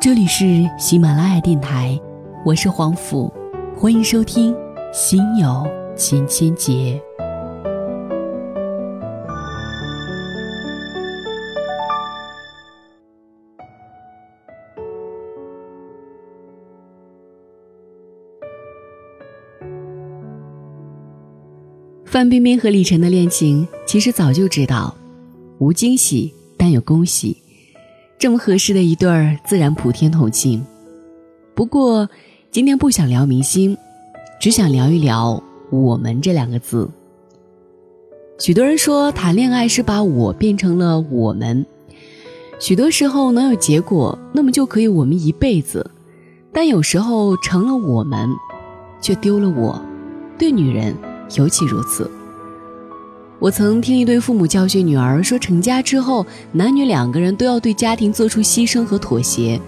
这里是喜马拉雅电台，我是黄甫，欢迎收听《心有千千结》。范冰冰和李晨的恋情，其实早就知道，无惊喜但有恭喜，这么合适的一对儿，自然普天同庆。不过，今天不想聊明星，只想聊一聊“我们”这两个字。许多人说，谈恋爱是把我变成了我们，许多时候能有结果，那么就可以我们一辈子；但有时候成了我们，却丢了我。对女人。尤其如此。我曾听一对父母教训女儿说：“成家之后，男女两个人都要对家庭做出牺牲和妥协。”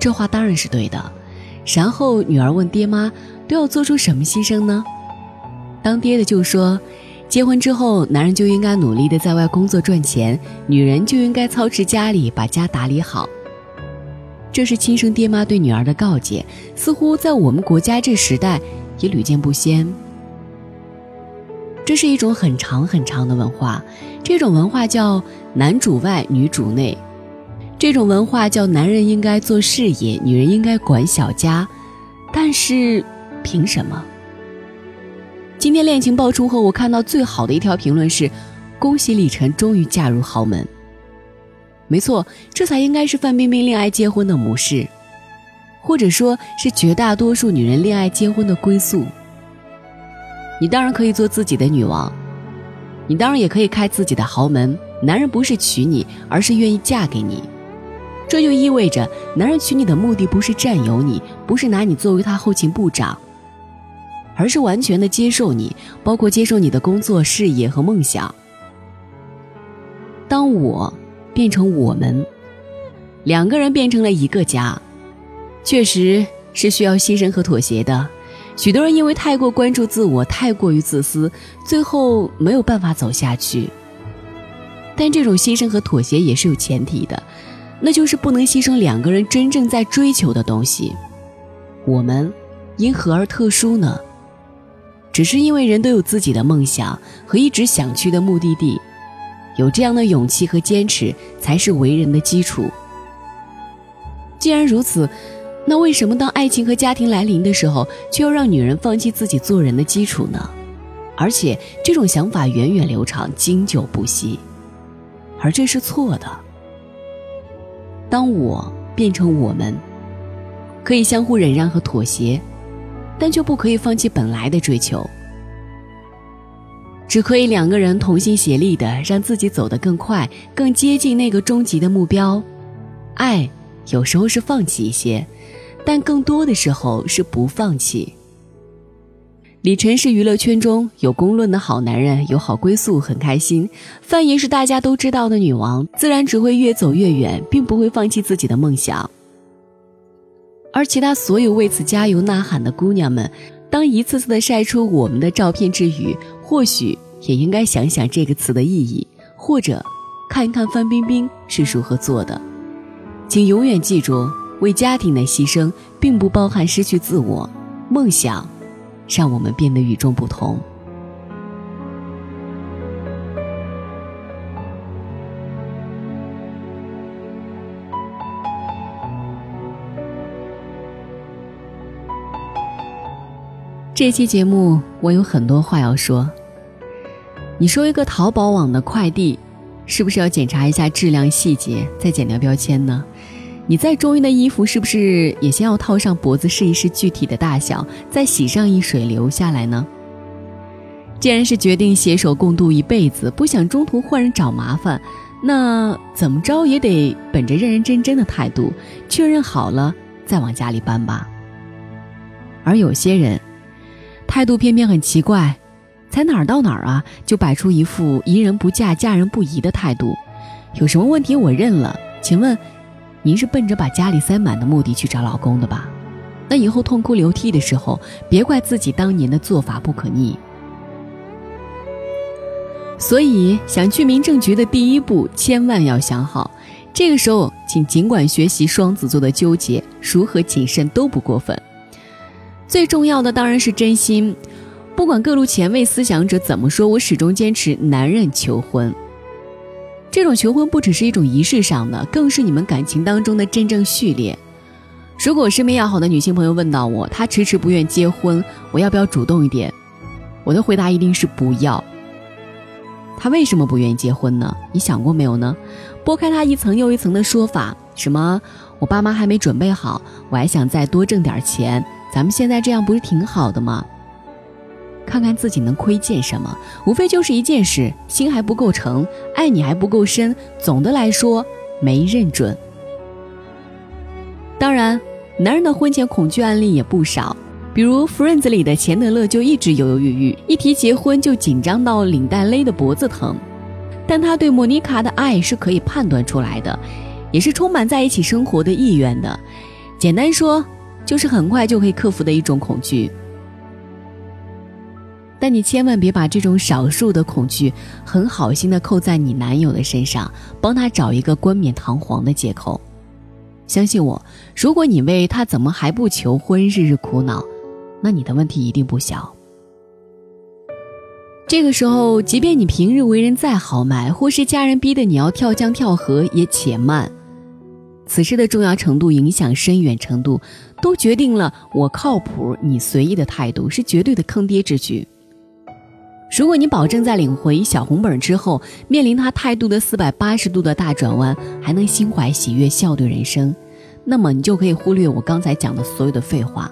这话当然是对的。然后女儿问爹妈：“都要做出什么牺牲呢？”当爹的就说：“结婚之后，男人就应该努力的在外工作赚钱，女人就应该操持家里，把家打理好。”这是亲生爹妈对女儿的告诫，似乎在我们国家这时代也屡见不鲜。这是一种很长很长的文化，这种文化叫男主外女主内，这种文化叫男人应该做事业，女人应该管小家。但是，凭什么？今天恋情爆出后，我看到最好的一条评论是：恭喜李晨终于嫁入豪门。没错，这才应该是范冰冰恋爱结婚的模式，或者说是绝大多数女人恋爱结婚的归宿。你当然可以做自己的女王，你当然也可以开自己的豪门。男人不是娶你，而是愿意嫁给你。这就意味着，男人娶你的目的不是占有你，不是拿你作为他后勤部长，而是完全的接受你，包括接受你的工作、事业和梦想。当我变成我们，两个人变成了一个家，确实是需要牺牲和妥协的。许多人因为太过关注自我，太过于自私，最后没有办法走下去。但这种牺牲和妥协也是有前提的，那就是不能牺牲两个人真正在追求的东西。我们因何而特殊呢？只是因为人都有自己的梦想和一直想去的目的地，有这样的勇气和坚持，才是为人的基础。既然如此。那为什么当爱情和家庭来临的时候，却要让女人放弃自己做人的基础呢？而且这种想法源远流长、经久不息，而这是错的。当我变成我们，可以相互忍让和妥协，但却不可以放弃本来的追求。只可以两个人同心协力的让自己走得更快，更接近那个终极的目标。爱有时候是放弃一些。但更多的时候是不放弃。李晨是娱乐圈中有公论的好男人，有好归宿，很开心。范爷是大家都知道的女王，自然只会越走越远，并不会放弃自己的梦想。而其他所有为此加油呐喊的姑娘们，当一次次的晒出我们的照片之余，或许也应该想想这个词的意义，或者看一看范冰冰是如何做的。请永远记住。为家庭的牺牲，并不包含失去自我。梦想，让我们变得与众不同。这期节目我有很多话要说。你说一个淘宝网的快递，是不是要检查一下质量细节，再剪掉标签呢？你再中意的衣服，是不是也先要套上脖子试一试具体的大小，再洗上一水流下来呢？既然是决定携手共度一辈子，不想中途换人找麻烦，那怎么着也得本着认认真真的态度，确认好了再往家里搬吧。而有些人，态度偏偏很奇怪，才哪儿到哪儿啊，就摆出一副宜人不嫁嫁人不疑的态度。有什么问题我认了，请问？您是奔着把家里塞满的目的去找老公的吧？那以后痛哭流涕的时候，别怪自己当年的做法不可逆。所以，想去民政局的第一步，千万要想好，这个时候，请尽管学习双子座的纠结，如何谨慎都不过分。最重要的当然是真心。不管各路前卫思想者怎么说，我始终坚持男人求婚。这种求婚不只是一种仪式上的，更是你们感情当中的真正序列。如果身边要好的女性朋友问到我，她迟迟不愿结婚，我要不要主动一点？我的回答一定是不要。她为什么不愿意结婚呢？你想过没有呢？拨开她一层又一层的说法，什么我爸妈还没准备好，我还想再多挣点钱，咱们现在这样不是挺好的吗？看看自己能亏欠什么，无非就是一件事：心还不够诚，爱你还不够深。总的来说，没认准。当然，男人的婚前恐惧案例也不少，比如《Friends》里的钱德勒就一直犹犹豫豫，一提结婚就紧张到领带勒得脖子疼。但他对莫妮卡的爱是可以判断出来的，也是充满在一起生活的意愿的。简单说，就是很快就可以克服的一种恐惧。但你千万别把这种少数的恐惧很好心的扣在你男友的身上，帮他找一个冠冕堂皇的借口。相信我，如果你为他怎么还不求婚日日苦恼，那你的问题一定不小。这个时候，即便你平日为人再豪迈，或是家人逼得你要跳江跳河，也且慢。此事的重要程度、影响深远程度，都决定了我靠谱，你随意的态度是绝对的坑爹之举。如果你保证在领回小红本之后，面临他态度的四百八十度的大转弯，还能心怀喜悦笑对人生，那么你就可以忽略我刚才讲的所有的废话。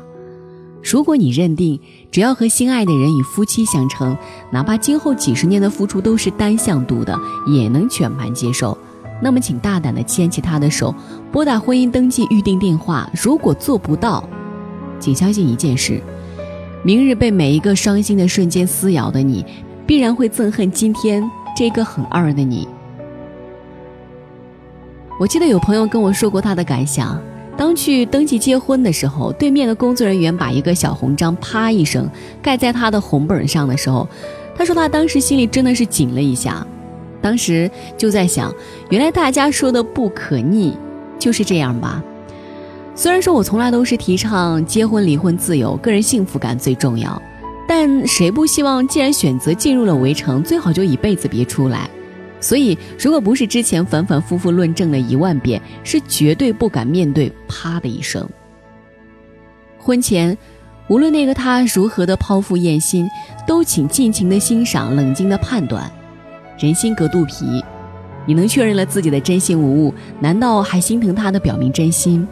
如果你认定只要和心爱的人以夫妻相称，哪怕今后几十年的付出都是单向度的，也能全盘接受，那么请大胆的牵起他的手，拨打婚姻登记预定电话。如果做不到，请相信一件事。明日被每一个伤心的瞬间撕咬的你，必然会憎恨今天这个很二的你。我记得有朋友跟我说过他的感想：当去登记结婚的时候，对面的工作人员把一个小红章啪一声盖在他的红本上的时候，他说他当时心里真的是紧了一下。当时就在想，原来大家说的不可逆就是这样吧。虽然说我从来都是提倡结婚离婚自由，个人幸福感最重要，但谁不希望既然选择进入了围城，最好就一辈子别出来？所以，如果不是之前反反复复论证了一万遍，是绝对不敢面对啪的一声。婚前，无论那个他如何的剖腹验心，都请尽情的欣赏，冷静的判断。人心隔肚皮，你能确认了自己的真心无误，难道还心疼他的表明真心？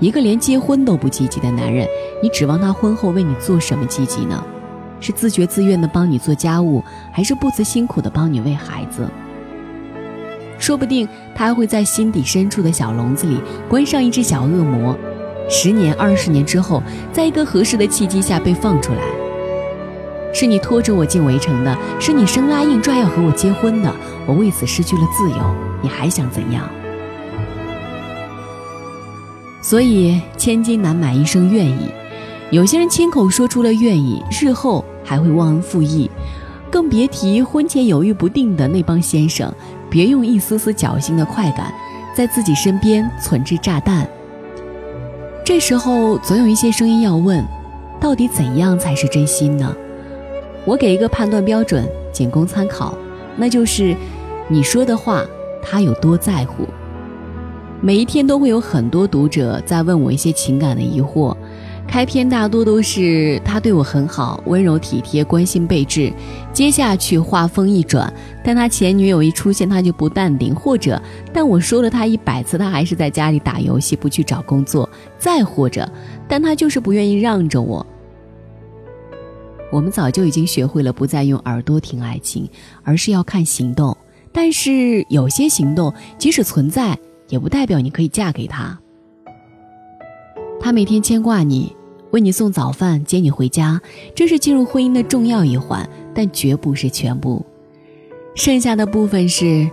一个连结婚都不积极的男人，你指望他婚后为你做什么积极呢？是自觉自愿的帮你做家务，还是不辞辛苦的帮你喂孩子？说不定他还会在心底深处的小笼子里关上一只小恶魔，十年、二十年之后，在一个合适的契机下被放出来。是你拖着我进围城的，是你生拉硬拽要和我结婚的，我为此失去了自由，你还想怎样？所以，千金难买一生愿意。有些人亲口说出了愿意，日后还会忘恩负义，更别提婚前犹豫不定的那帮先生。别用一丝丝侥幸的快感，在自己身边存置炸弹。这时候，总有一些声音要问：到底怎样才是真心呢？我给一个判断标准，仅供参考，那就是你说的话，他有多在乎。每一天都会有很多读者在问我一些情感的疑惑，开篇大多都是他对我很好，温柔体贴，关心备至。接下去话锋一转，但他前女友一出现，他就不淡定，或者但我说了他一百次，他还是在家里打游戏，不去找工作。再或者，但他就是不愿意让着我。我们早就已经学会了不再用耳朵听爱情，而是要看行动。但是有些行动即使存在。也不代表你可以嫁给他。他每天牵挂你，为你送早饭，接你回家，这是进入婚姻的重要一环，但绝不是全部。剩下的部分是，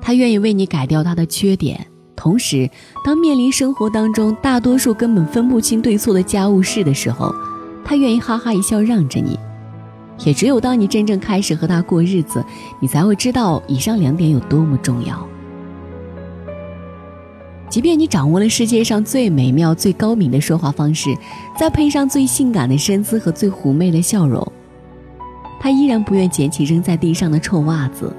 他愿意为你改掉他的缺点，同时，当面临生活当中大多数根本分不清对错的家务事的时候，他愿意哈哈一笑让着你。也只有当你真正开始和他过日子，你才会知道以上两点有多么重要。即便你掌握了世界上最美妙、最高明的说话方式，再配上最性感的身姿和最妩媚的笑容，他依然不愿捡起扔在地上的臭袜子。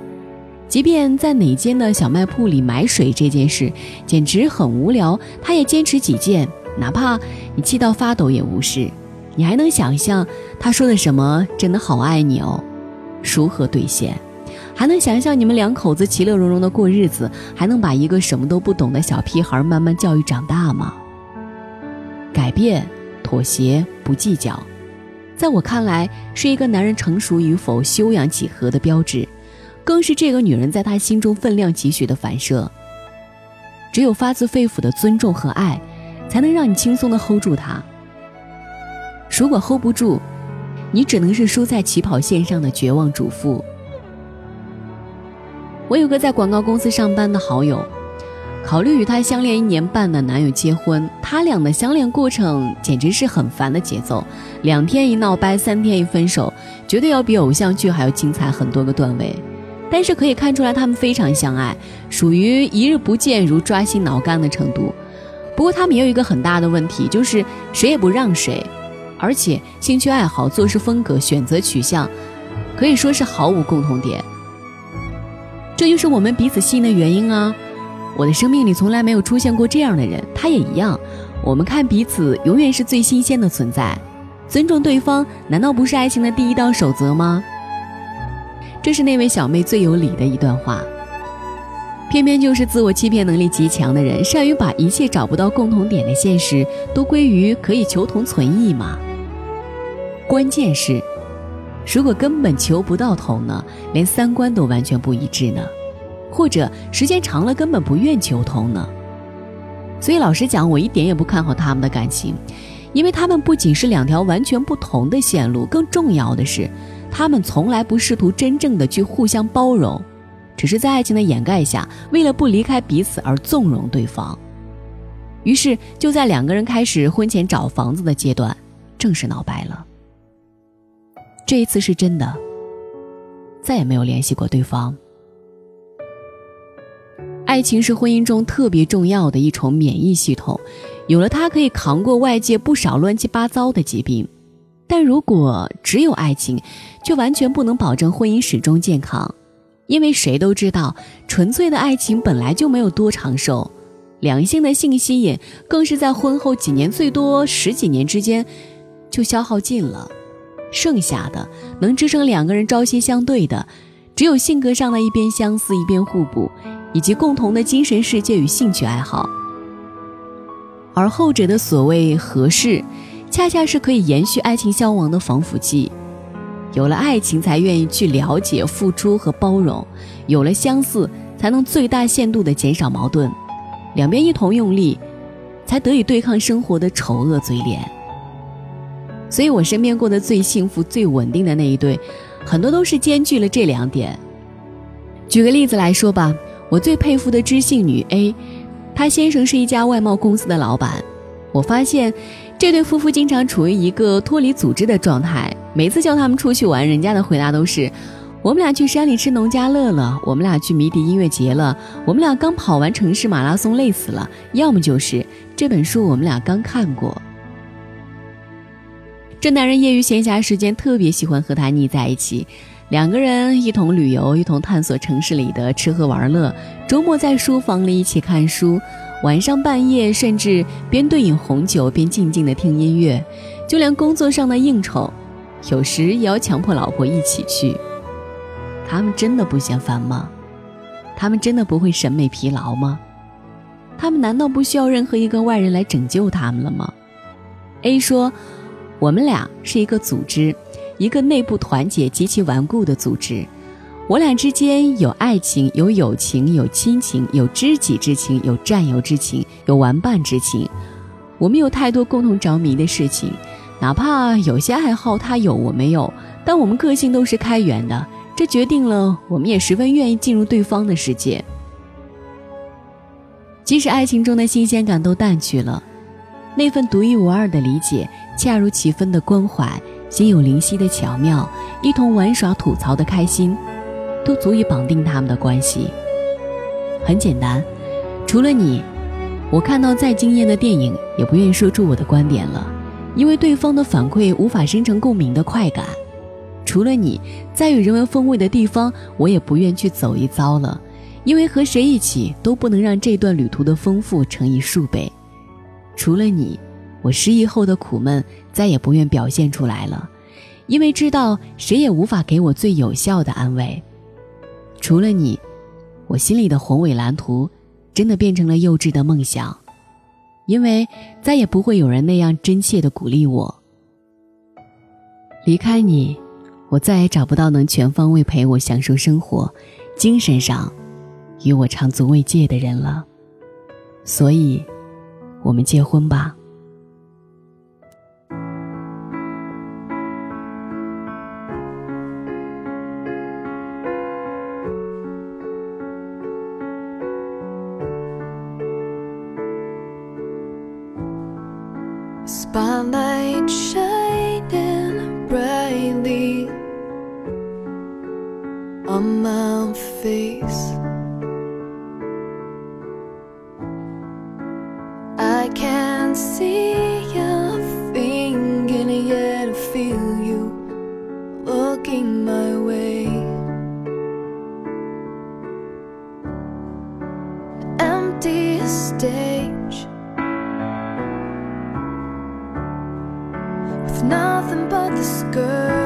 即便在哪间的小卖铺里买水这件事简直很无聊，他也坚持己见，哪怕你气到发抖也无视。你还能想象他说的什么“真的好爱你哦”，如何兑现？还能想象你们两口子其乐融融的过日子，还能把一个什么都不懂的小屁孩慢慢教育长大吗？改变、妥协、不计较，在我看来是一个男人成熟与否、修养几何的标志，更是这个女人在他心中分量几许的反射。只有发自肺腑的尊重和爱，才能让你轻松的 hold 住他。如果 hold 不住，你只能是输在起跑线上的绝望主妇。我有个在广告公司上班的好友，考虑与他相恋一年半的男友结婚。他俩的相恋过程简直是很烦的节奏，两天一闹掰，三天一分手，绝对要比偶像剧还要精彩很多个段位。但是可以看出来，他们非常相爱，属于一日不见如抓心挠肝的程度。不过他们也有一个很大的问题，就是谁也不让谁，而且兴趣爱好、做事风格、选择取向，可以说是毫无共同点。这就是我们彼此吸引的原因啊！我的生命里从来没有出现过这样的人，他也一样。我们看彼此，永远是最新鲜的存在。尊重对方，难道不是爱情的第一道守则吗？这是那位小妹最有理的一段话。偏偏就是自我欺骗能力极强的人，善于把一切找不到共同点的现实，都归于可以求同存异嘛。关键是。如果根本求不到同呢，连三观都完全不一致呢，或者时间长了根本不愿求同呢？所以老实讲，我一点也不看好他们的感情，因为他们不仅是两条完全不同的线路，更重要的是，他们从来不试图真正的去互相包容，只是在爱情的掩盖下，为了不离开彼此而纵容对方。于是就在两个人开始婚前找房子的阶段，正式闹掰了。这一次是真的，再也没有联系过对方。爱情是婚姻中特别重要的一重免疫系统，有了它可以扛过外界不少乱七八糟的疾病。但如果只有爱情，却完全不能保证婚姻始终健康，因为谁都知道，纯粹的爱情本来就没有多长寿，两性的性吸引更是在婚后几年，最多十几年之间就消耗尽了。剩下的能支撑两个人朝夕相对的，只有性格上的一边相似一边互补，以及共同的精神世界与兴趣爱好。而后者的所谓合适，恰恰是可以延续爱情消亡的防腐剂。有了爱情，才愿意去了解、付出和包容；有了相似，才能最大限度地减少矛盾。两边一同用力，才得以对抗生活的丑恶嘴脸。所以，我身边过得最幸福、最稳定的那一对，很多都是兼具了这两点。举个例子来说吧，我最佩服的知性女 A，她先生是一家外贸公司的老板。我发现，这对夫妇经常处于一个脱离组织的状态。每次叫他们出去玩，人家的回答都是：“我们俩去山里吃农家乐了，我们俩去迷笛音乐节了，我们俩刚跑完城市马拉松累死了，要么就是这本书我们俩刚看过。”这男人业余闲暇时间特别喜欢和她腻在一起，两个人一同旅游，一同探索城市里的吃喝玩乐。周末在书房里一起看书，晚上半夜甚至边对饮红酒边静静的听音乐。就连工作上的应酬，有时也要强迫老婆一起去。他们真的不嫌烦吗？他们真的不会审美疲劳吗？他们难道不需要任何一个外人来拯救他们了吗？A 说。我们俩是一个组织，一个内部团结极其顽固的组织。我俩之间有爱情，有友情，有亲情，有知己之情，有战友之情，有玩伴之情。我们有太多共同着迷的事情，哪怕有些爱好他有我没有，但我们个性都是开源的，这决定了我们也十分愿意进入对方的世界。即使爱情中的新鲜感都淡去了。那份独一无二的理解，恰如其分的关怀，心有灵犀的巧妙，一同玩耍吐槽的开心，都足以绑定他们的关系。很简单，除了你，我看到再惊艳的电影，也不愿意说出我的观点了，因为对方的反馈无法生成共鸣的快感。除了你，再有人文风味的地方，我也不愿去走一遭了，因为和谁一起都不能让这段旅途的丰富乘以数倍。除了你，我失忆后的苦闷再也不愿表现出来了，因为知道谁也无法给我最有效的安慰。除了你，我心里的宏伟蓝图。真的变成了幼稚的梦想，因为再也不会有人那样真切的鼓励我。离开你，我再也找不到能全方位陪我享受生活、精神上与我长足慰藉的人了。所以，我们结婚吧。with nothing but the girl.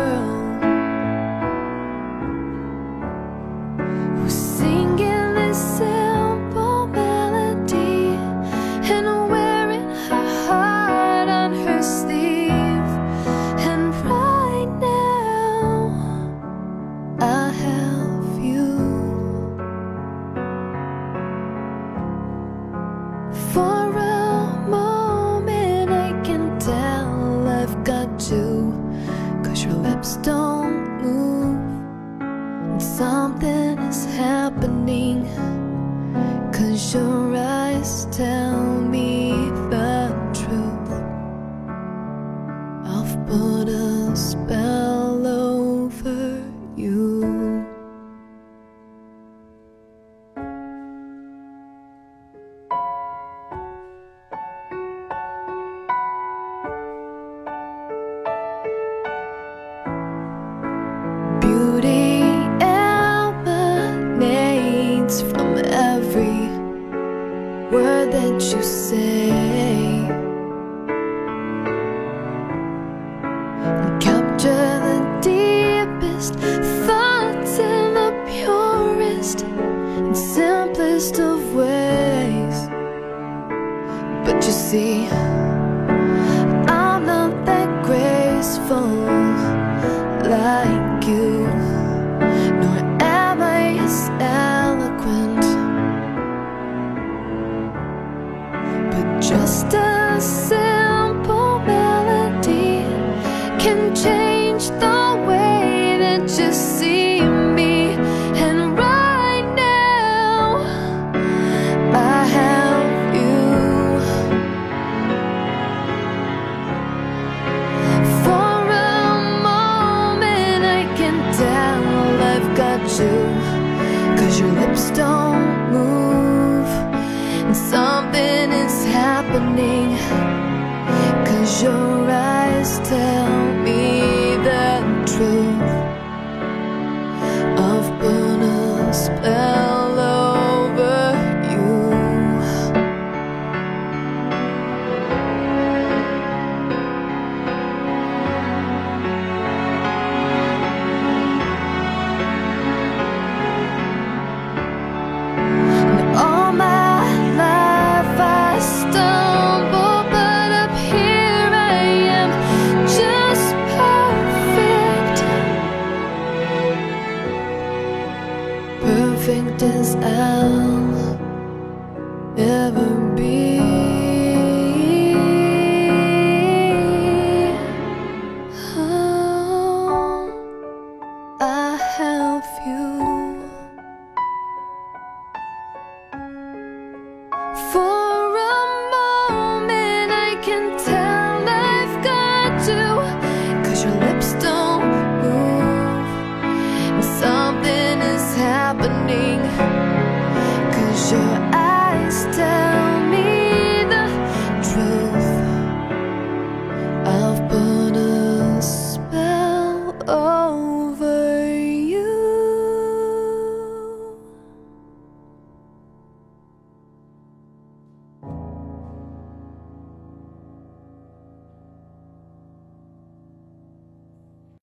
Is happening, cause your eyes tell me the truth. I've put a spell see, For